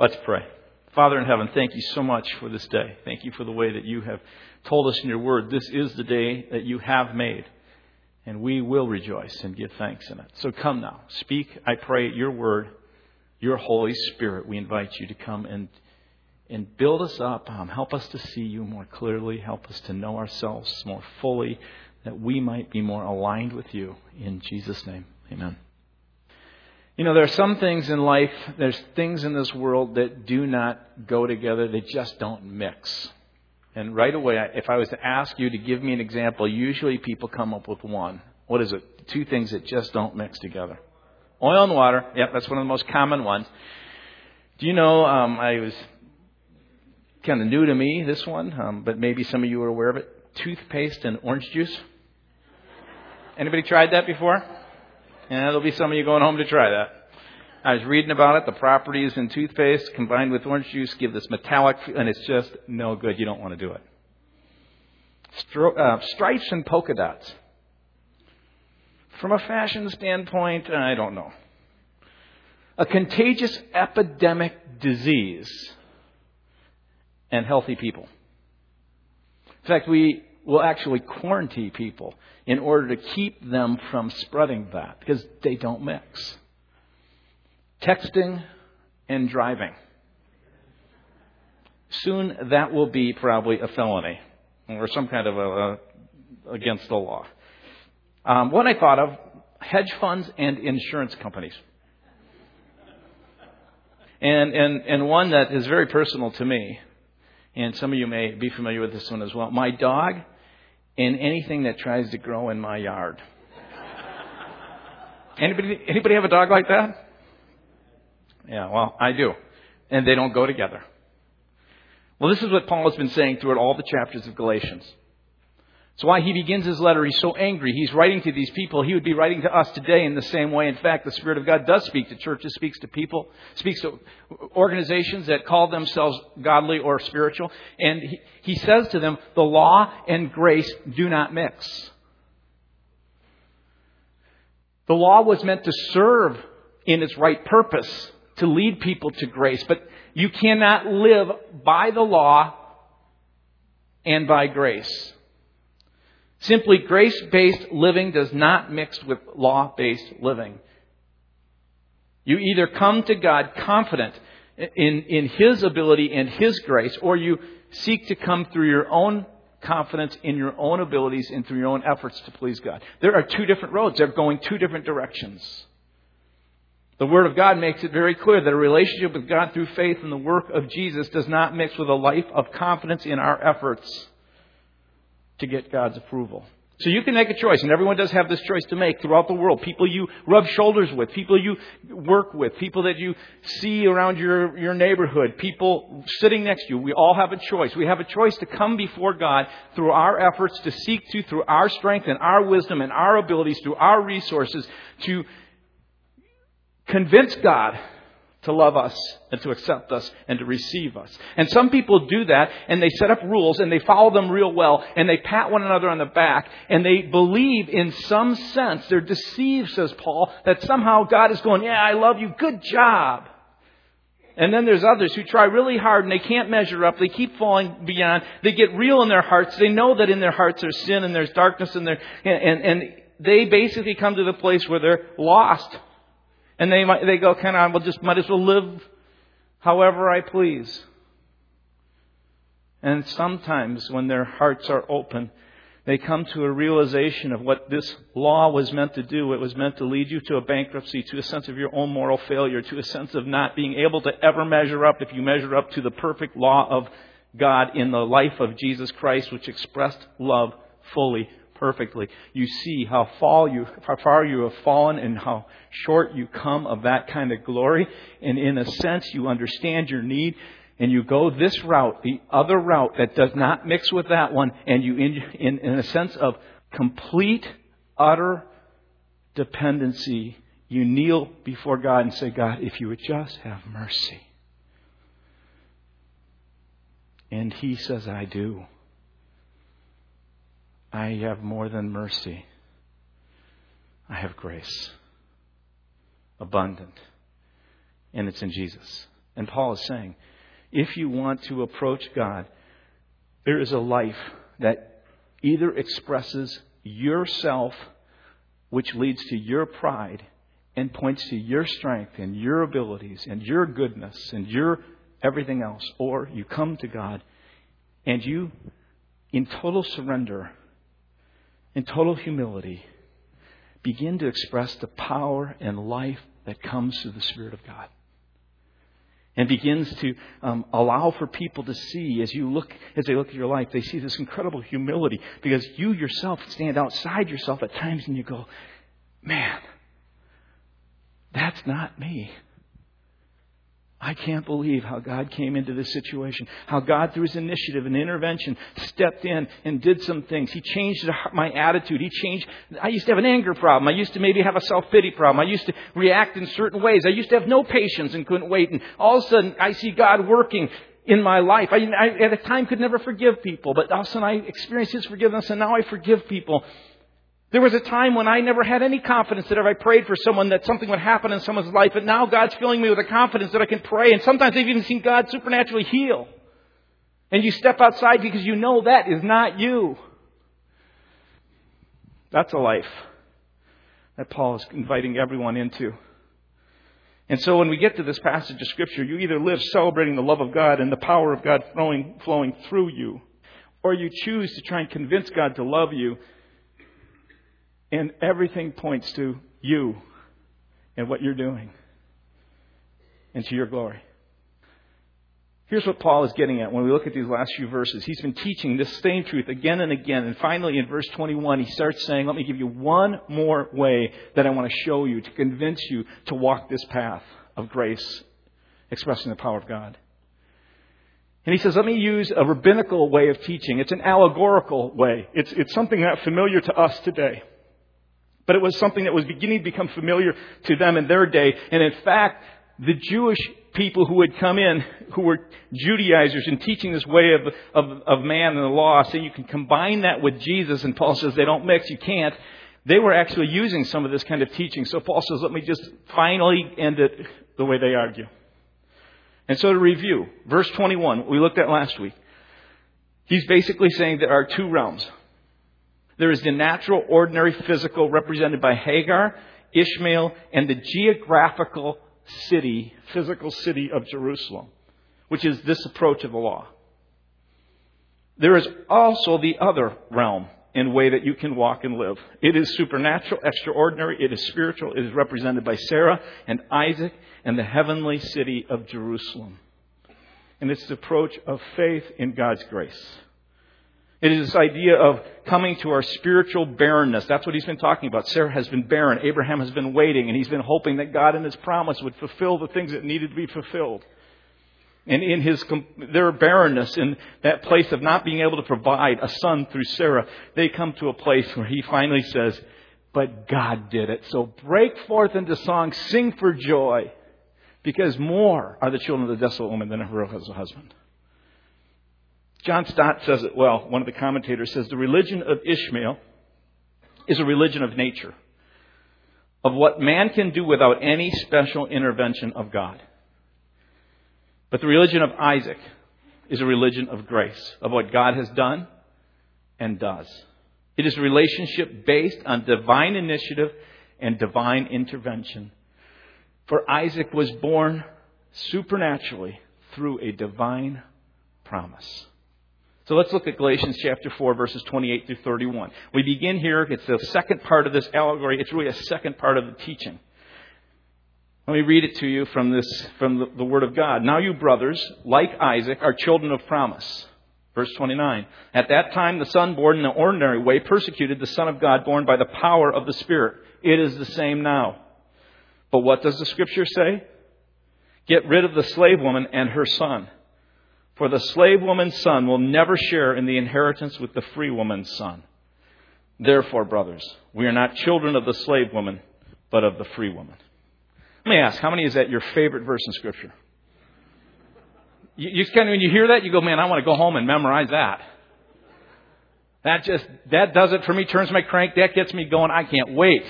Let's pray. Father in heaven, thank you so much for this day. Thank you for the way that you have told us in your word this is the day that you have made, and we will rejoice and give thanks in it. So come now. Speak, I pray, your word, your Holy Spirit. We invite you to come and, and build us up. Um, help us to see you more clearly. Help us to know ourselves more fully, that we might be more aligned with you. In Jesus' name, amen. You know, there are some things in life, there's things in this world that do not go together, they just don't mix. And right away, if I was to ask you to give me an example, usually people come up with one. What is it? Two things that just don't mix together. Oil and water. Yep, that's one of the most common ones. Do you know, um, I was kind of new to me, this one, um, but maybe some of you are aware of it. Toothpaste and orange juice. Anybody tried that before? Yeah, there'll be some of you going home to try that. I was reading about it. The properties in toothpaste combined with orange juice give this metallic, and it's just no good. You don't want to do it. Stro- uh, stripes and polka dots. From a fashion standpoint, I don't know. A contagious epidemic disease and healthy people. In fact, we will actually quarantine people in order to keep them from spreading that because they don't mix. Texting and driving. Soon that will be probably a felony or some kind of a, a against the law. Um, what I thought of hedge funds and insurance companies. And, and, and one that is very personal to me and some of you may be familiar with this one as well. My dog and anything that tries to grow in my yard. anybody, anybody have a dog like that? Yeah, well, I do. And they don't go together. Well, this is what Paul has been saying throughout all the chapters of Galatians. That's why he begins his letter. He's so angry. He's writing to these people. He would be writing to us today in the same way. In fact, the Spirit of God does speak to churches, speaks to people, speaks to organizations that call themselves godly or spiritual. And he, he says to them, the law and grace do not mix. The law was meant to serve in its right purpose, to lead people to grace. But you cannot live by the law and by grace. Simply grace based living does not mix with law based living. You either come to God confident in, in His ability and His grace, or you seek to come through your own confidence in your own abilities and through your own efforts to please God. There are two different roads. They're going two different directions. The Word of God makes it very clear that a relationship with God through faith in the work of Jesus does not mix with a life of confidence in our efforts to get God's approval. So you can make a choice, and everyone does have this choice to make throughout the world. People you rub shoulders with, people you work with, people that you see around your, your neighborhood, people sitting next to you. We all have a choice. We have a choice to come before God through our efforts, to seek to, through our strength and our wisdom and our abilities, through our resources, to convince God to love us and to accept us and to receive us. And some people do that and they set up rules and they follow them real well and they pat one another on the back and they believe in some sense, they're deceived, says Paul, that somehow God is going, yeah, I love you, good job. And then there's others who try really hard and they can't measure up. They keep falling beyond. They get real in their hearts. They know that in their hearts there's sin and there's darkness and, and, and they basically come to the place where they're lost and they might, they go, kind of, well, just might as well live however I please. And sometimes when their hearts are open, they come to a realization of what this law was meant to do. It was meant to lead you to a bankruptcy, to a sense of your own moral failure, to a sense of not being able to ever measure up if you measure up to the perfect law of God in the life of Jesus Christ, which expressed love fully perfectly, you see how, fall you, how far you have fallen and how short you come of that kind of glory. And in a sense, you understand your need and you go this route, the other route that does not mix with that one, and you, in, in, in a sense of complete, utter dependency, you kneel before God and say, God, if you would just have mercy. And He says, I do. I have more than mercy. I have grace. Abundant. And it's in Jesus. And Paul is saying, if you want to approach God, there is a life that either expresses yourself, which leads to your pride and points to your strength and your abilities and your goodness and your everything else, or you come to God and you, in total surrender, in total humility, begin to express the power and life that comes through the Spirit of God. And begins to um, allow for people to see as you look, as they look at your life, they see this incredible humility because you yourself stand outside yourself at times and you go, man, that's not me. I can't believe how God came into this situation. How God, through His initiative and intervention, stepped in and did some things. He changed my attitude. He changed. I used to have an anger problem. I used to maybe have a self-pity problem. I used to react in certain ways. I used to have no patience and couldn't wait. And all of a sudden, I see God working in my life. I, I at a time could never forgive people, but all of a sudden I experienced His forgiveness and now I forgive people. There was a time when I never had any confidence that if I prayed for someone that something would happen in someone's life, but now God's filling me with a confidence that I can pray, and sometimes I've even seen God supernaturally heal. And you step outside because you know that is not you. That's a life that Paul is inviting everyone into. And so when we get to this passage of Scripture, you either live celebrating the love of God and the power of God flowing, flowing through you, or you choose to try and convince God to love you and everything points to you and what you're doing and to your glory. Here's what Paul is getting at when we look at these last few verses. He's been teaching this same truth again and again. And finally, in verse 21, he starts saying, Let me give you one more way that I want to show you to convince you to walk this path of grace, expressing the power of God. And he says, Let me use a rabbinical way of teaching. It's an allegorical way, it's, it's something that's familiar to us today. But it was something that was beginning to become familiar to them in their day. And in fact, the Jewish people who had come in, who were Judaizers and teaching this way of, of, of man and the law, saying you can combine that with Jesus, and Paul says they don't mix, you can't. They were actually using some of this kind of teaching. So Paul says, let me just finally end it the way they argue. And so to review, verse 21, we looked at last week. He's basically saying there are two realms. There is the natural, ordinary, physical, represented by Hagar, Ishmael, and the geographical city, physical city of Jerusalem, which is this approach of the law. There is also the other realm in way that you can walk and live. It is supernatural, extraordinary, it is spiritual, it is represented by Sarah and Isaac and the heavenly city of Jerusalem. And it's the approach of faith in God's grace. It is this idea of coming to our spiritual barrenness. That's what he's been talking about. Sarah has been barren. Abraham has been waiting, and he's been hoping that God in his promise would fulfill the things that needed to be fulfilled. And in his, their barrenness, in that place of not being able to provide a son through Sarah, they come to a place where he finally says, but God did it. So break forth into song, sing for joy, because more are the children of the desolate woman than her husband. John Stott says it well. One of the commentators says the religion of Ishmael is a religion of nature, of what man can do without any special intervention of God. But the religion of Isaac is a religion of grace, of what God has done and does. It is a relationship based on divine initiative and divine intervention. For Isaac was born supernaturally through a divine promise. So let's look at Galatians chapter 4, verses 28 through 31. We begin here. It's the second part of this allegory. It's really a second part of the teaching. Let me read it to you from this, from the, the Word of God. Now you brothers, like Isaac, are children of promise. Verse 29. At that time, the Son born in the ordinary way persecuted the Son of God born by the power of the Spirit. It is the same now. But what does the Scripture say? Get rid of the slave woman and her son for the slave woman's son will never share in the inheritance with the free woman's son. Therefore, brothers, we are not children of the slave woman, but of the free woman. Let me ask, how many is that your favorite verse in Scripture? You, you kind of, when you hear that, you go, man, I want to go home and memorize that. That just, that does it for me, turns my crank, that gets me going, I can't wait.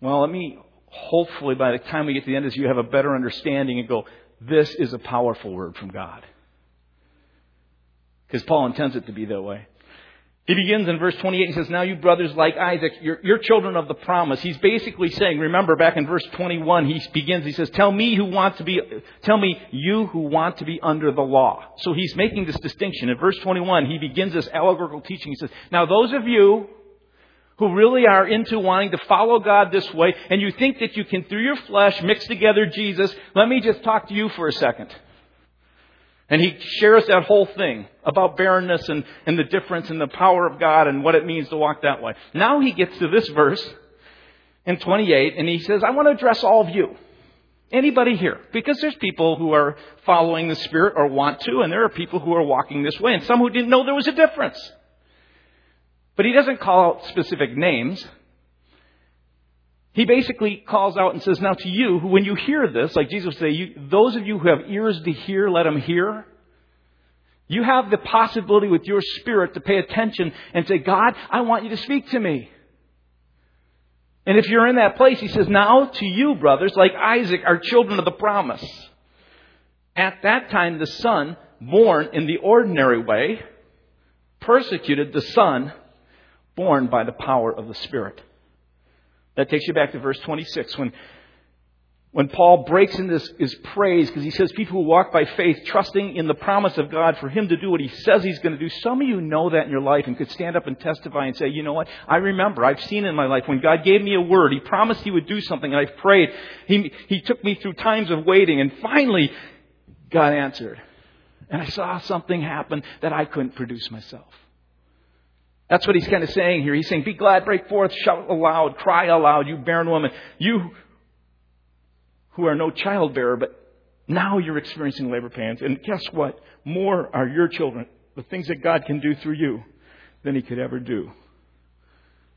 Well, let me, hopefully by the time we get to the end of you have a better understanding and go, This is a powerful word from God. Because Paul intends it to be that way. He begins in verse 28 and says, Now you brothers like Isaac, you're, you're, children of the promise. He's basically saying, remember back in verse 21, he begins, he says, Tell me who want to be, tell me you who want to be under the law. So he's making this distinction. In verse 21, he begins this allegorical teaching. He says, Now those of you who really are into wanting to follow God this way, and you think that you can, through your flesh, mix together Jesus, let me just talk to you for a second. And he shares that whole thing about barrenness and, and the difference in the power of God and what it means to walk that way. Now he gets to this verse in 28 and he says, I want to address all of you. Anybody here? Because there's people who are following the Spirit or want to, and there are people who are walking this way, and some who didn't know there was a difference. But he doesn't call out specific names. He basically calls out and says, Now to you, when you hear this, like Jesus would say, you, those of you who have ears to hear, let them hear. You have the possibility with your spirit to pay attention and say, God, I want you to speak to me. And if you're in that place, he says, Now to you, brothers, like Isaac, are children of the promise. At that time, the son, born in the ordinary way, persecuted the son born by the power of the Spirit. That takes you back to verse 26 when, when Paul breaks into this, his praise because he says people who walk by faith, trusting in the promise of God for him to do what he says he's going to do. Some of you know that in your life and could stand up and testify and say, you know what? I remember, I've seen in my life when God gave me a word, he promised he would do something and I've prayed. He, he took me through times of waiting and finally God answered. And I saw something happen that I couldn't produce myself. That's what he's kind of saying here. He's saying, Be glad, break forth, shout aloud, cry aloud, you barren woman. You who are no childbearer, but now you're experiencing labor pains. And guess what? More are your children, the things that God can do through you, than he could ever do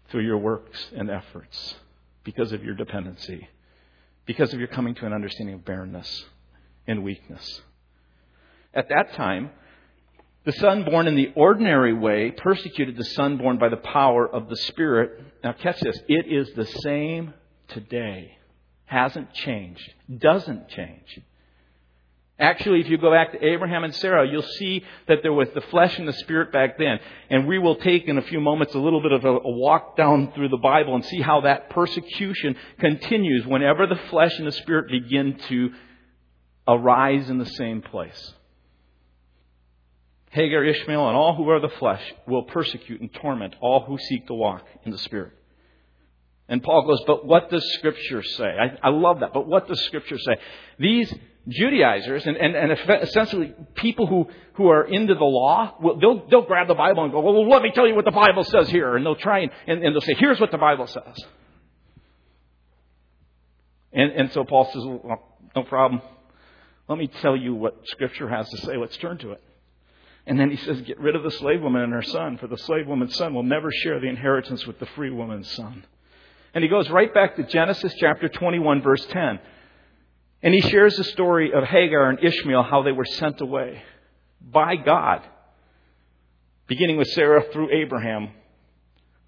through your works and efforts because of your dependency, because of your coming to an understanding of barrenness and weakness. At that time, the son born in the ordinary way persecuted the son born by the power of the Spirit. Now, catch this. It is the same today. Hasn't changed. Doesn't change. Actually, if you go back to Abraham and Sarah, you'll see that there was the flesh and the spirit back then. And we will take in a few moments a little bit of a, walk down through the Bible and see how that persecution continues whenever the flesh and the spirit begin to arise in the same place. Hagar, Ishmael, and all who are the flesh will persecute and torment all who seek to walk in the Spirit. And Paul goes, but what does Scripture say? I, I love that. But what does Scripture say? These Judaizers and, and, and essentially people who, who are into the law, will, they'll, they'll grab the Bible and go, well, let me tell you what the Bible says here. And they'll try and, and, and they'll say, here's what the Bible says. And, and so Paul says, well, no problem. Let me tell you what Scripture has to say. Let's turn to it. And then he says, Get rid of the slave woman and her son, for the slave woman's son will never share the inheritance with the free woman's son. And he goes right back to Genesis chapter 21, verse 10. And he shares the story of Hagar and Ishmael, how they were sent away by God. Beginning with Sarah through Abraham,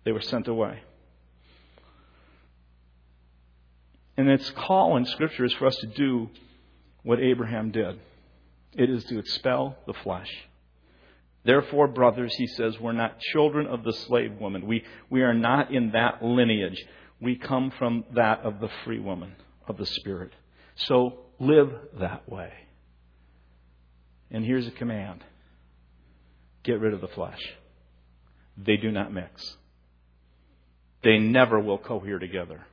they were sent away. And its call in Scripture is for us to do what Abraham did it is to expel the flesh. Therefore, brothers, he says, we're not children of the slave woman. We, we are not in that lineage. We come from that of the free woman, of the Spirit. So live that way. And here's a command get rid of the flesh. They do not mix, they never will cohere together.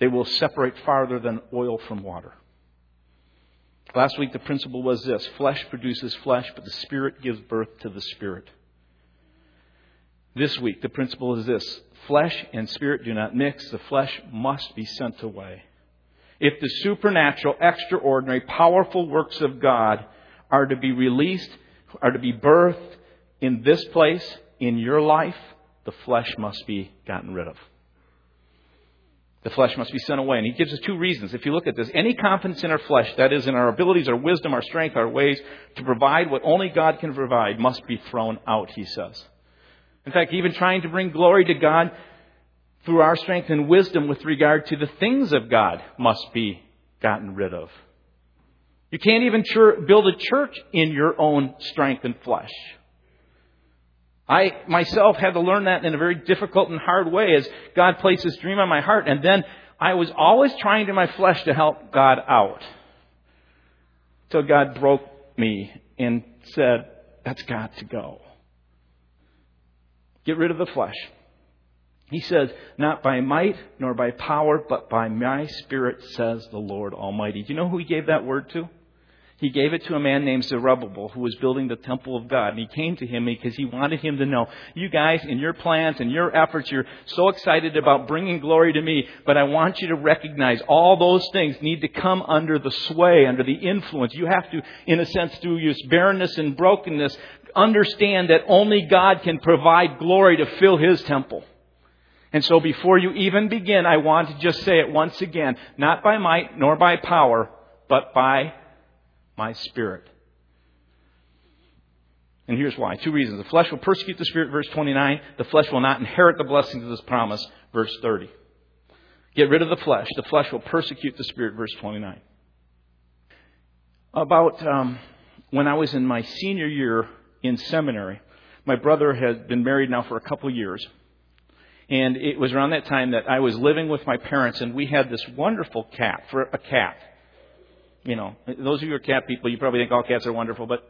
They will separate farther than oil from water. Last week, the principle was this flesh produces flesh, but the Spirit gives birth to the Spirit. This week, the principle is this flesh and spirit do not mix, the flesh must be sent away. If the supernatural, extraordinary, powerful works of God are to be released, are to be birthed in this place, in your life, the flesh must be gotten rid of. The flesh must be sent away. And he gives us two reasons. If you look at this, any confidence in our flesh, that is, in our abilities, our wisdom, our strength, our ways to provide what only God can provide, must be thrown out, he says. In fact, even trying to bring glory to God through our strength and wisdom with regard to the things of God must be gotten rid of. You can't even build a church in your own strength and flesh. I myself had to learn that in a very difficult and hard way as God placed this dream on my heart. And then I was always trying to my flesh to help God out. Till God broke me and said, that's got to go. Get rid of the flesh. He says, Not by might nor by power, but by my Spirit, says the Lord Almighty. Do you know who he gave that word to? He gave it to a man named Zerubbabel who was building the temple of God. And he came to him because he wanted him to know, you guys, in your plans and your efforts, you're so excited about bringing glory to me, but I want you to recognize all those things need to come under the sway, under the influence. You have to, in a sense, through your barrenness and brokenness, understand that only God can provide glory to fill his temple. And so before you even begin, I want to just say it once again, not by might nor by power, but by my spirit. And here's why. Two reasons. The flesh will persecute the spirit, verse 29. The flesh will not inherit the blessings of this promise, verse 30. Get rid of the flesh. The flesh will persecute the spirit, verse 29. About um, when I was in my senior year in seminary, my brother had been married now for a couple of years. And it was around that time that I was living with my parents, and we had this wonderful cat, for a cat. You know, those of you who are cat people, you probably think all cats are wonderful, but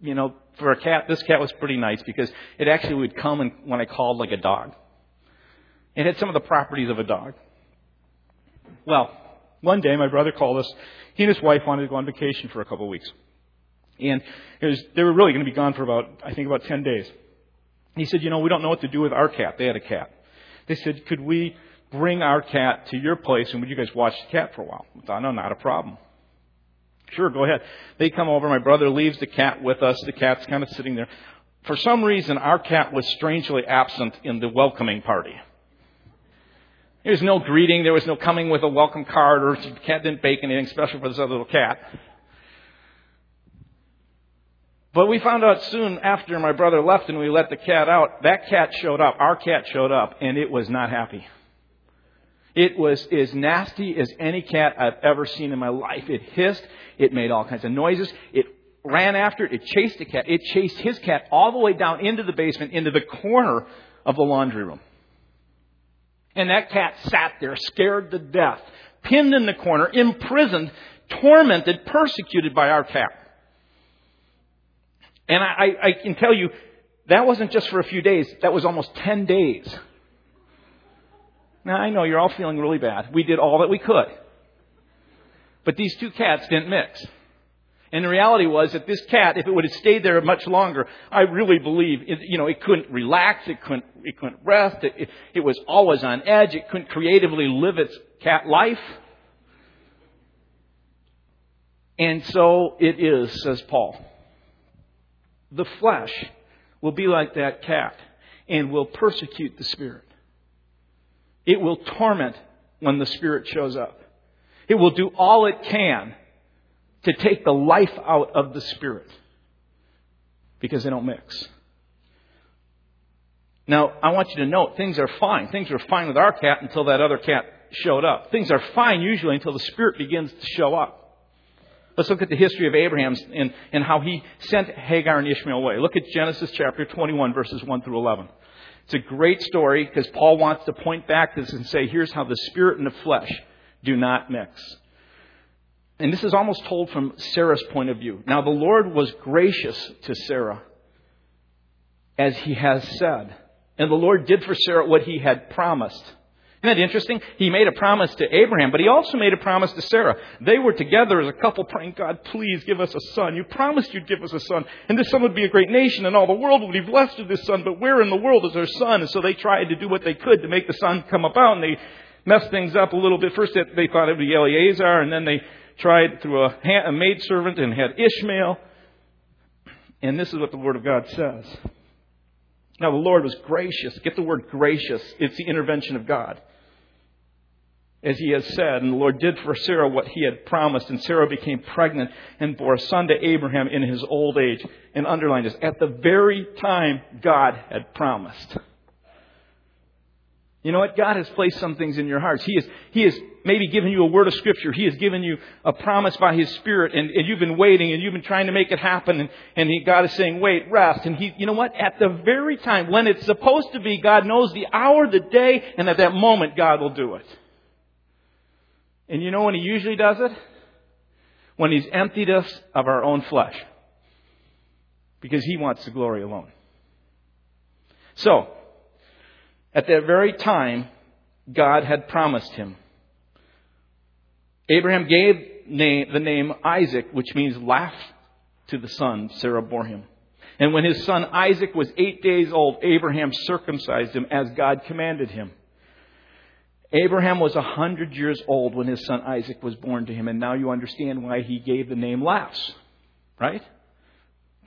you know, for a cat, this cat was pretty nice because it actually would come and when I called like a dog. It had some of the properties of a dog. Well, one day my brother called us. He and his wife wanted to go on vacation for a couple of weeks. And was, they were really going to be gone for about, I think about 10 days. He said, you know, we don't know what to do with our cat. They had a cat. They said, could we bring our cat to your place and would you guys watch the cat for a while? I thought, no, not a problem. Sure, go ahead. They come over. My brother leaves the cat with us. The cat's kind of sitting there. For some reason, our cat was strangely absent in the welcoming party. There was no greeting. There was no coming with a welcome card, or the cat didn't bake anything special for this other little cat. But we found out soon after my brother left and we let the cat out, that cat showed up. Our cat showed up, and it was not happy. It was as nasty as any cat I've ever seen in my life. It hissed. It made all kinds of noises. It ran after it. It chased the cat. It chased his cat all the way down into the basement, into the corner of the laundry room. And that cat sat there, scared to death, pinned in the corner, imprisoned, tormented, persecuted by our cat. And I, I, can tell you, that wasn't just for a few days. That was almost 10 days. Now, I know you're all feeling really bad. We did all that we could. But these two cats didn't mix. And the reality was that this cat, if it would have stayed there much longer, I really believe, it, you know, it couldn't relax, it couldn't, it couldn't rest, it, it, it was always on edge, it couldn't creatively live its cat life. And so it is, says Paul. The flesh will be like that cat and will persecute the spirit. It will torment when the Spirit shows up. It will do all it can to take the life out of the Spirit because they don't mix. Now, I want you to note things are fine. Things were fine with our cat until that other cat showed up. Things are fine usually until the Spirit begins to show up. Let's look at the history of Abraham and, and how he sent Hagar and Ishmael away. Look at Genesis chapter 21, verses 1 through 11. It's a great story because Paul wants to point back this and say, here's how the spirit and the flesh do not mix. And this is almost told from Sarah's point of view. Now, the Lord was gracious to Sarah, as he has said. And the Lord did for Sarah what he had promised. Isn't that interesting? He made a promise to Abraham, but he also made a promise to Sarah. They were together as a couple praying, God, please give us a son. You promised you'd give us a son, and this son would be a great nation, and all the world would be blessed with this son, but where in the world is our son? And so they tried to do what they could to make the son come about, and they messed things up a little bit. First, they thought it would be Eliezer, and then they tried through a, a maidservant and had Ishmael. And this is what the Word of God says. Now, the Lord was gracious. Get the word gracious. It's the intervention of God as he has said, and the Lord did for Sarah what he had promised, and Sarah became pregnant and bore a son to Abraham in his old age. And underline this, at the very time God had promised. You know what? God has placed some things in your hearts. He has, he has maybe given you a word of scripture. He has given you a promise by His Spirit and, and you've been waiting and you've been trying to make it happen and, and he, God is saying, wait, rest. And He, you know what? At the very time when it's supposed to be, God knows the hour, the day, and at that moment God will do it. And you know when He usually does it? When He's emptied us of our own flesh. Because He wants the glory alone. So, at that very time, God had promised him. Abraham gave name, the name Isaac, which means laugh to the son Sarah bore him. And when his son Isaac was eight days old, Abraham circumcised him as God commanded him. Abraham was a hundred years old when his son Isaac was born to him, and now you understand why he gave the name Laughs. Right?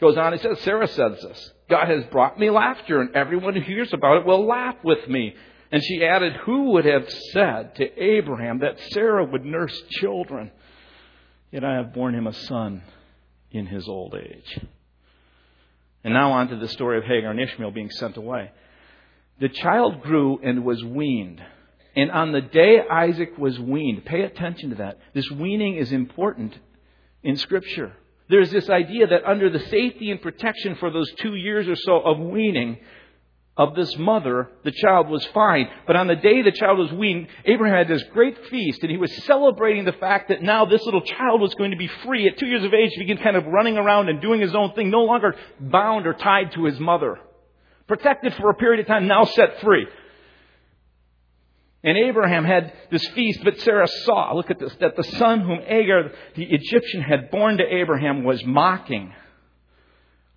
Goes on, he says, Sarah says this. God has brought me laughter, and everyone who hears about it will laugh with me. And she added, Who would have said to Abraham that Sarah would nurse children? Yet I have borne him a son in his old age. And now on to the story of Hagar and Ishmael being sent away. The child grew and was weaned. And on the day Isaac was weaned, pay attention to that. This weaning is important in Scripture there's this idea that under the safety and protection for those two years or so of weaning of this mother, the child was fine. But on the day the child was weaned, Abraham had this great feast, and he was celebrating the fact that now this little child was going to be free at two years of age to begin kind of running around and doing his own thing, no longer bound or tied to his mother. Protected for a period of time, now set free. And Abraham had this feast, but Sarah saw, look at this, that the son whom Hagar, the Egyptian, had born to Abraham was mocking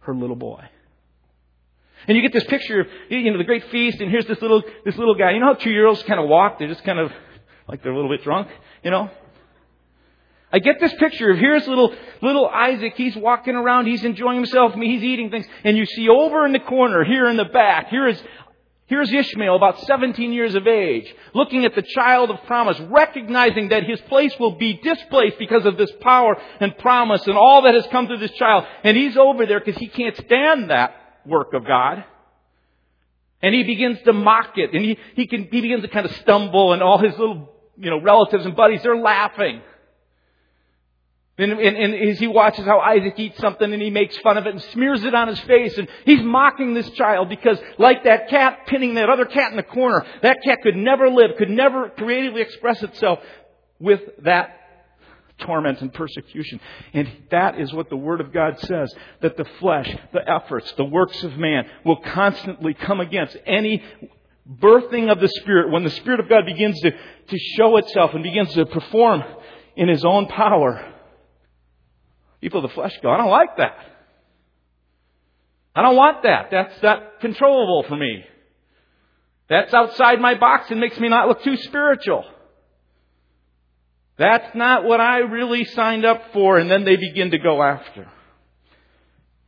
her little boy. And you get this picture of, you know, the great feast, and here's this little, this little guy. You know how two-year-olds kind of walk? They're just kind of, like they're a little bit drunk, you know? I get this picture of here's little, little Isaac. He's walking around. He's enjoying himself. He's eating things. And you see over in the corner, here in the back, here is Here's Ishmael, about 17 years of age, looking at the child of promise, recognizing that his place will be displaced because of this power and promise and all that has come through this child. And he's over there because he can't stand that work of God. And he begins to mock it. And he, he, can, he begins to kind of stumble and all his little, you know, relatives and buddies, they're laughing. And, and, and, as he watches how Isaac eats something and he makes fun of it and smears it on his face and he's mocking this child because like that cat pinning that other cat in the corner, that cat could never live, could never creatively express itself with that torment and persecution. And that is what the Word of God says, that the flesh, the efforts, the works of man will constantly come against any birthing of the Spirit when the Spirit of God begins to, to show itself and begins to perform in His own power People of the flesh go, I don't like that. I don't want that. That's not controllable for me. That's outside my box and makes me not look too spiritual. That's not what I really signed up for, and then they begin to go after.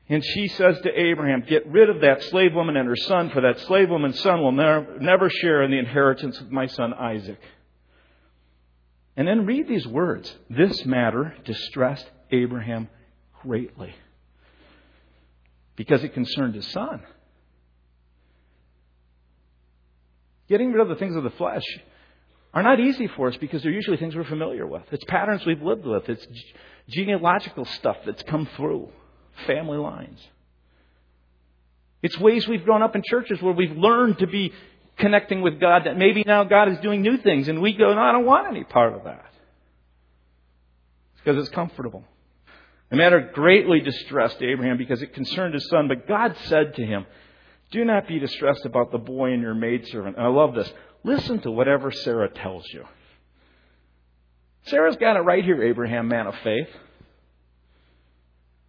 And she says to Abraham, Get rid of that slave woman and her son, for that slave woman's son will never, share in the inheritance of my son Isaac. And then read these words. This matter distressed Abraham greatly because it concerned his son. Getting rid of the things of the flesh are not easy for us because they're usually things we're familiar with. It's patterns we've lived with. It's genealogical stuff that's come through family lines. It's ways we've grown up in churches where we've learned to be connecting with God that maybe now God is doing new things and we go, no, I don't want any part of that. It's because it's comfortable. The matter greatly distressed Abraham because it concerned his son, but God said to him, Do not be distressed about the boy and your maidservant. And I love this. Listen to whatever Sarah tells you. Sarah's got it right here, Abraham, man of faith.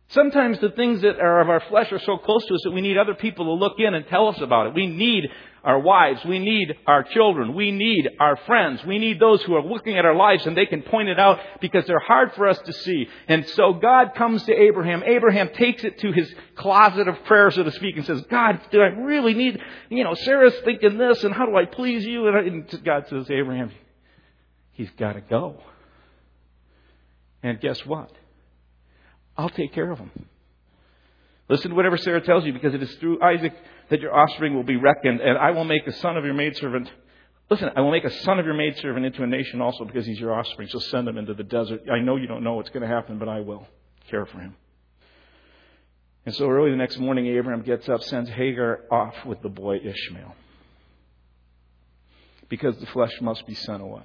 Sometimes the things that are of our flesh are so close to us that we need other people to look in and tell us about it. We need our wives. We need our children. We need our friends. We need those who are looking at our lives and they can point it out because they're hard for us to see. And so God comes to Abraham. Abraham takes it to his closet of prayer, so to speak, and says, God, do I really need, you know, Sarah's thinking this and how do I please you? And God says, Abraham, he's got to go. And guess what? I'll take care of him. Listen to whatever Sarah tells you, because it is through Isaac that your offspring will be reckoned, and I will make a son of your maidservant Listen, I will make a son of your maidservant into a nation also because he's your offspring. So send him into the desert. I know you don't know what's going to happen, but I will care for him. And so early the next morning, Abraham gets up, sends Hagar off with the boy Ishmael. Because the flesh must be sent away.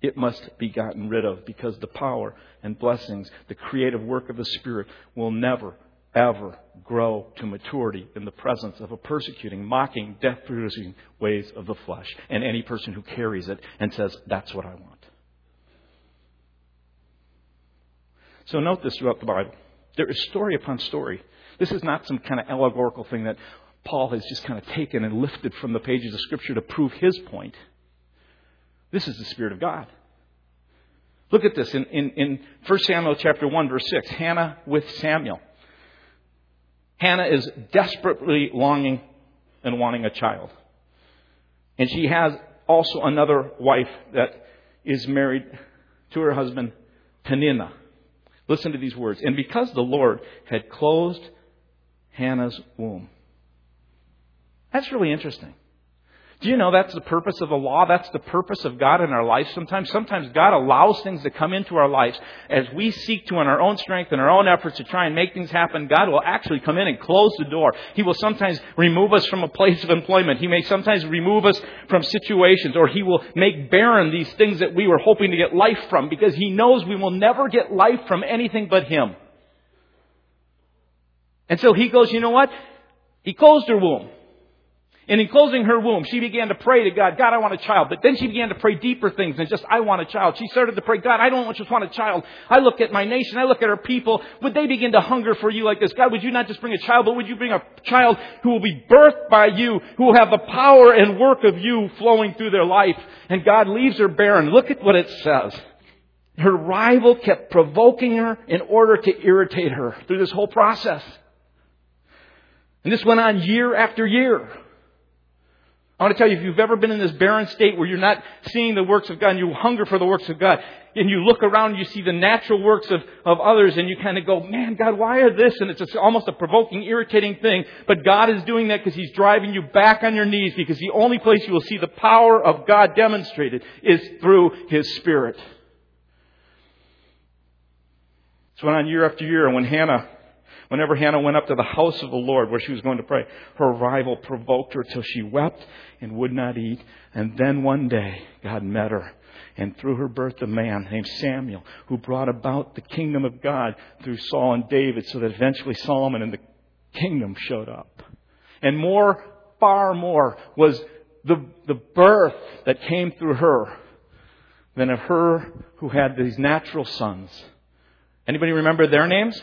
It must be gotten rid of because the power and blessings, the creative work of the Spirit will never, ever grow to maturity in the presence of a persecuting, mocking, death producing ways of the flesh and any person who carries it and says, That's what I want. So note this throughout the Bible. There is story upon story. This is not some kind of allegorical thing that Paul has just kind of taken and lifted from the pages of Scripture to prove his point. This is the Spirit of God. Look at this in, in, in 1 Samuel chapter 1, verse 6. Hannah with Samuel. Hannah is desperately longing and wanting a child. And she has also another wife that is married to her husband, Peninnah. Listen to these words. And because the Lord had closed Hannah's womb. That's really interesting. Do you know that's the purpose of the law? That's the purpose of God in our life sometimes. Sometimes God allows things to come into our lives as we seek to, in our own strength and our own efforts, to try and make things happen. God will actually come in and close the door. He will sometimes remove us from a place of employment. He may sometimes remove us from situations, or He will make barren these things that we were hoping to get life from because He knows we will never get life from anything but Him. And so He goes, you know what? He closed her womb. And in closing her womb, she began to pray to God, God, I want a child. But then she began to pray deeper things than just, I want a child. She started to pray, God, I don't just want a child. I look at my nation, I look at our people. Would they begin to hunger for you like this? God, would you not just bring a child, but would you bring a child who will be birthed by you, who will have the power and work of you flowing through their life? And God leaves her barren. Look at what it says. Her rival kept provoking her in order to irritate her through this whole process. And this went on year after year. I want to tell you, if you've ever been in this barren state where you're not seeing the works of God and you hunger for the works of God, and you look around and you see the natural works of, of others and you kind of go, man, God, why are this? And it's just almost a provoking, irritating thing. But God is doing that because He's driving you back on your knees because the only place you will see the power of God demonstrated is through His Spirit. So went on year after year, and when Hannah Whenever Hannah went up to the house of the Lord where she was going to pray, her rival provoked her till she wept and would not eat. And then one day, God met her and through her birth a man named Samuel who brought about the kingdom of God through Saul and David so that eventually Solomon and the kingdom showed up. And more, far more was the, the birth that came through her than of her who had these natural sons. Anybody remember their names?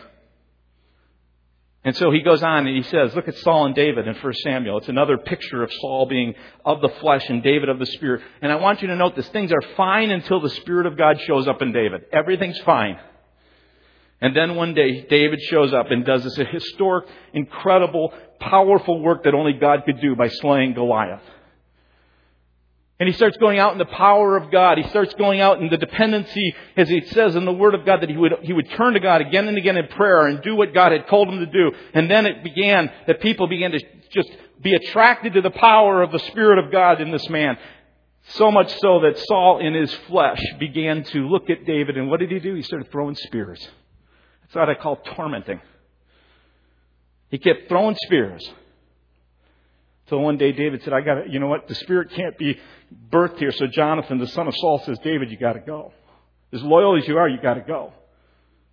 And so he goes on and he says, look at Saul and David in 1 Samuel. It's another picture of Saul being of the flesh and David of the spirit. And I want you to note this. Things are fine until the Spirit of God shows up in David. Everything's fine. And then one day, David shows up and does this historic, incredible, powerful work that only God could do by slaying Goliath. And he starts going out in the power of God. He starts going out in the dependency, as it says in the Word of God, that he would, he would turn to God again and again in prayer and do what God had told him to do. And then it began that people began to just be attracted to the power of the Spirit of God in this man. So much so that Saul in his flesh began to look at David and what did he do? He started throwing spears. That's what I call tormenting. He kept throwing spears. So one day David said, I got to, you know what? The Spirit can't be birthed here. So Jonathan, the son of Saul, says, David, you got to go. As loyal as you are, you got to go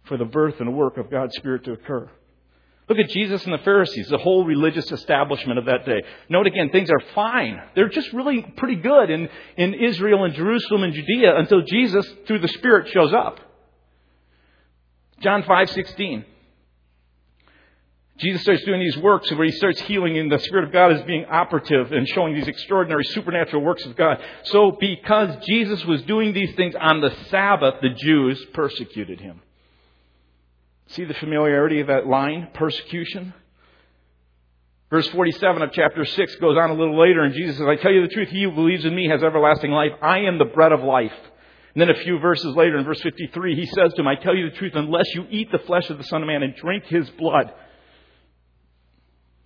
for the birth and work of God's Spirit to occur. Look at Jesus and the Pharisees, the whole religious establishment of that day. Note again, things are fine. They're just really pretty good in, in Israel and Jerusalem and Judea until Jesus, through the Spirit, shows up. John 5:16. Jesus starts doing these works where he starts healing and the Spirit of God is being operative and showing these extraordinary supernatural works of God. So because Jesus was doing these things on the Sabbath, the Jews persecuted him. See the familiarity of that line? Persecution? Verse 47 of chapter 6 goes on a little later and Jesus says, I tell you the truth, he who believes in me has everlasting life. I am the bread of life. And then a few verses later in verse 53, he says to him, I tell you the truth, unless you eat the flesh of the Son of Man and drink his blood,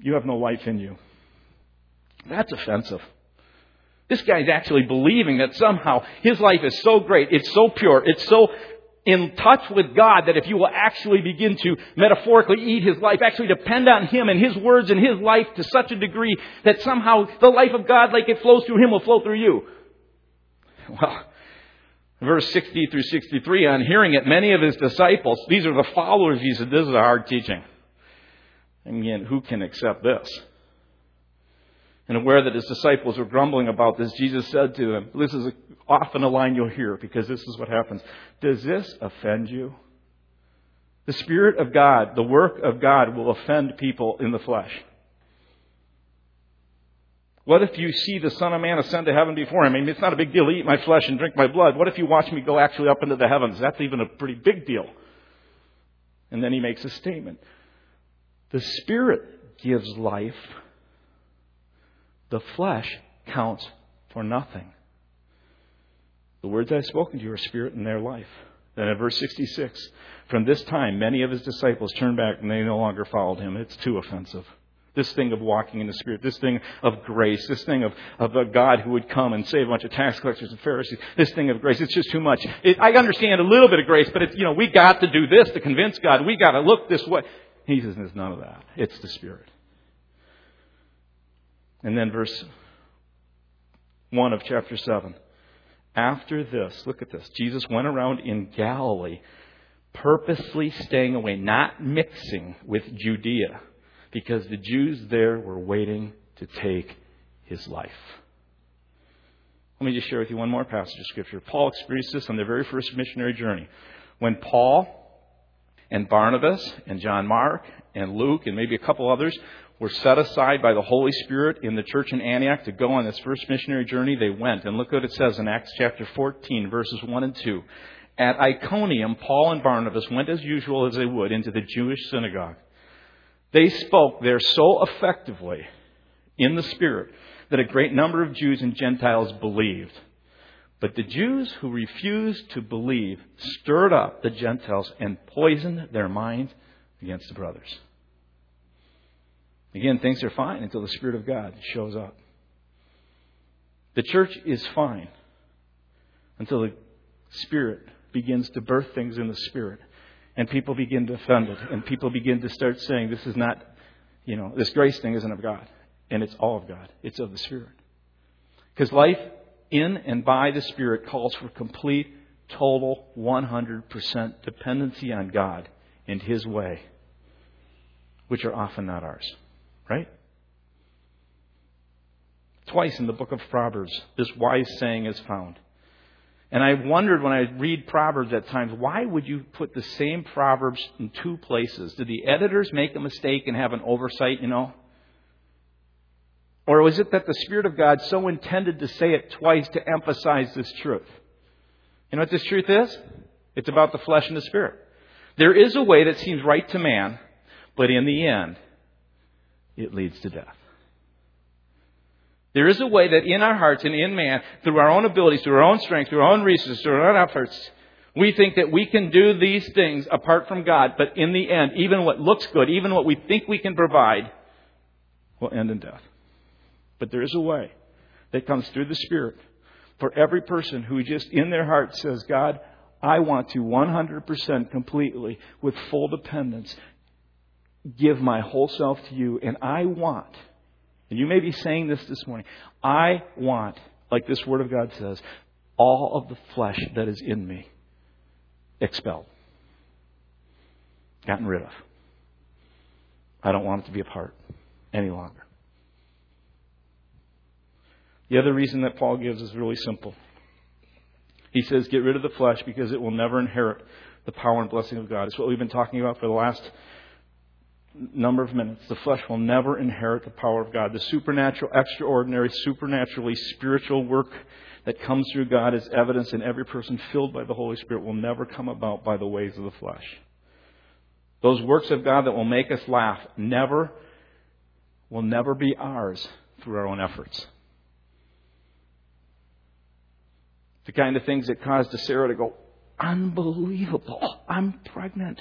you have no life in you. That's offensive. This guy's actually believing that somehow his life is so great, it's so pure, it's so in touch with God that if you will actually begin to metaphorically eat his life, actually depend on him and his words and his life to such a degree that somehow the life of God, like it flows through him, will flow through you. Well, verse 60 through 63, on hearing it, many of his disciples, these are the followers, he said, this is a hard teaching. And yet, who can accept this? And aware that his disciples were grumbling about this, Jesus said to them, This is often a line you'll hear because this is what happens. Does this offend you? The Spirit of God, the work of God, will offend people in the flesh. What if you see the Son of Man ascend to heaven before him? I mean, it's not a big deal to eat my flesh and drink my blood. What if you watch me go actually up into the heavens? That's even a pretty big deal. And then he makes a statement. The Spirit gives life the flesh counts for nothing. The words I've spoken to you are spirit and their life. Then in verse 66, from this time, many of his disciples turned back and they no longer followed him. It's too offensive. This thing of walking in the Spirit, this thing of grace, this thing of, of a God who would come and save a bunch of tax collectors and Pharisees, this thing of grace, it's just too much. It, I understand a little bit of grace, but it's, you know, we got to do this to convince God. We got to look this way. He says, there's none of that. It's the Spirit. And then verse 1 of chapter 7. After this, look at this. Jesus went around in Galilee, purposely staying away, not mixing with Judea, because the Jews there were waiting to take his life. Let me just share with you one more passage of Scripture. Paul experienced this on their very first missionary journey. When Paul and Barnabas and John Mark and Luke and maybe a couple others were set aside by the Holy Spirit in the church in Antioch to go on this first missionary journey, they went. And look what it says in Acts chapter 14, verses 1 and 2. At Iconium, Paul and Barnabas went as usual as they would into the Jewish synagogue. They spoke there so effectively in the Spirit that a great number of Jews and Gentiles believed. But the Jews who refused to believe stirred up the Gentiles and poisoned their minds against the brothers. Again, things are fine until the Spirit of God shows up. The church is fine until the Spirit begins to birth things in the Spirit. And people begin to offend it. And people begin to start saying, this is not, you know, this grace thing isn't of God. And it's all of God. It's of the Spirit. Because life in and by the Spirit calls for complete, total, 100% dependency on God and His way, which are often not ours. Right? Twice in the book of Proverbs, this wise saying is found. And I wondered when I read Proverbs at times, why would you put the same Proverbs in two places? Did the editors make a mistake and have an oversight, you know? Or was it that the Spirit of God so intended to say it twice to emphasize this truth? You know what this truth is? It's about the flesh and the spirit. There is a way that seems right to man, but in the end, it leads to death. There is a way that in our hearts and in man, through our own abilities, through our own strength, through our own resources, through our own efforts, we think that we can do these things apart from God, but in the end, even what looks good, even what we think we can provide, will end in death. But there is a way that comes through the Spirit for every person who just in their heart says, God, I want to 100% completely, with full dependence, give my whole self to you, and I want, and you may be saying this this morning, I want, like this Word of God says, all of the flesh that is in me expelled, gotten rid of. I don't want it to be a part any longer. The other reason that Paul gives is really simple. He says, Get rid of the flesh because it will never inherit the power and blessing of God. It's what we've been talking about for the last number of minutes. The flesh will never inherit the power of God. The supernatural, extraordinary, supernaturally spiritual work that comes through God is evidence in every person filled by the Holy Spirit will never come about by the ways of the flesh. Those works of God that will make us laugh never will never be ours through our own efforts. The kind of things that caused Sarah to go, unbelievable, I'm pregnant.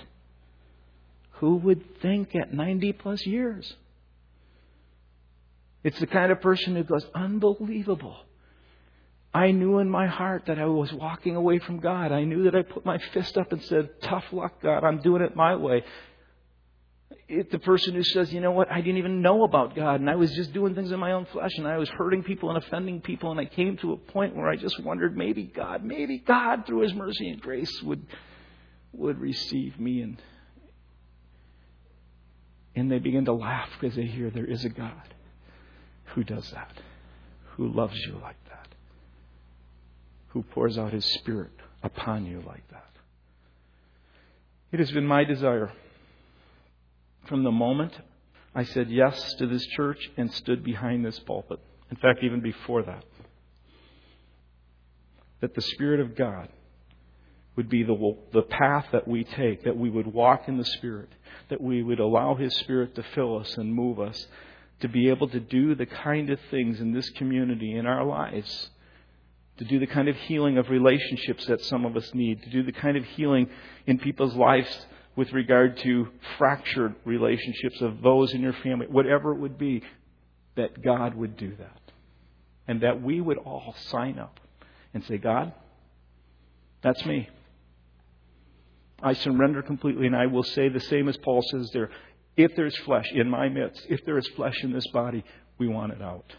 Who would think at 90 plus years? It's the kind of person who goes, unbelievable. I knew in my heart that I was walking away from God. I knew that I put my fist up and said, Tough luck, God. I'm doing it my way. It's the person who says, You know what? I didn't even know about God, and I was just doing things in my own flesh, and I was hurting people and offending people, and I came to a point where I just wondered maybe God, maybe God, through His mercy and grace, would, would receive me. And, and they begin to laugh because they hear there is a God who does that, who loves you like that, who pours out His Spirit upon you like that. It has been my desire from the moment I said yes to this church and stood behind this pulpit. In fact, even before that, that the Spirit of God would be the, the path that we take, that we would walk in the Spirit, that we would allow His Spirit to fill us and move us to be able to do the kind of things in this community, in our lives, to do the kind of healing of relationships that some of us need, to do the kind of healing in people's lives with regard to fractured relationships of those in your family, whatever it would be, that God would do that. And that we would all sign up and say, God, that's me. I surrender completely, and I will say the same as Paul says there. If there's flesh in my midst, if there is flesh in this body, we want it out.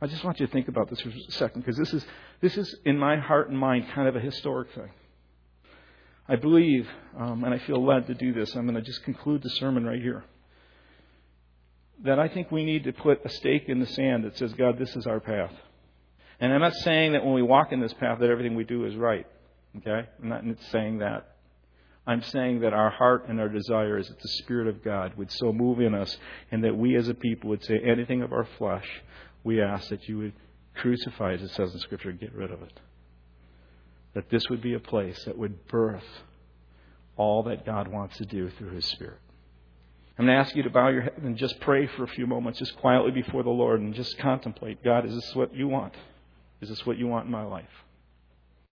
I just want you to think about this for a second, because this is, this is, in my heart and mind, kind of a historic thing. I believe, um, and I feel led to do this, I'm going to just conclude the sermon right here. That I think we need to put a stake in the sand that says, God, this is our path. And I'm not saying that when we walk in this path that everything we do is right. Okay? I'm not saying that. I'm saying that our heart and our desire is that the Spirit of God would so move in us and that we as a people would say anything of our flesh, we ask that you would crucify, as it says in Scripture, get rid of it that this would be a place that would birth all that God wants to do through His Spirit. I'm going to ask you to bow your head and just pray for a few moments, just quietly before the Lord, and just contemplate God, is this what you want? Is this what you want in my life?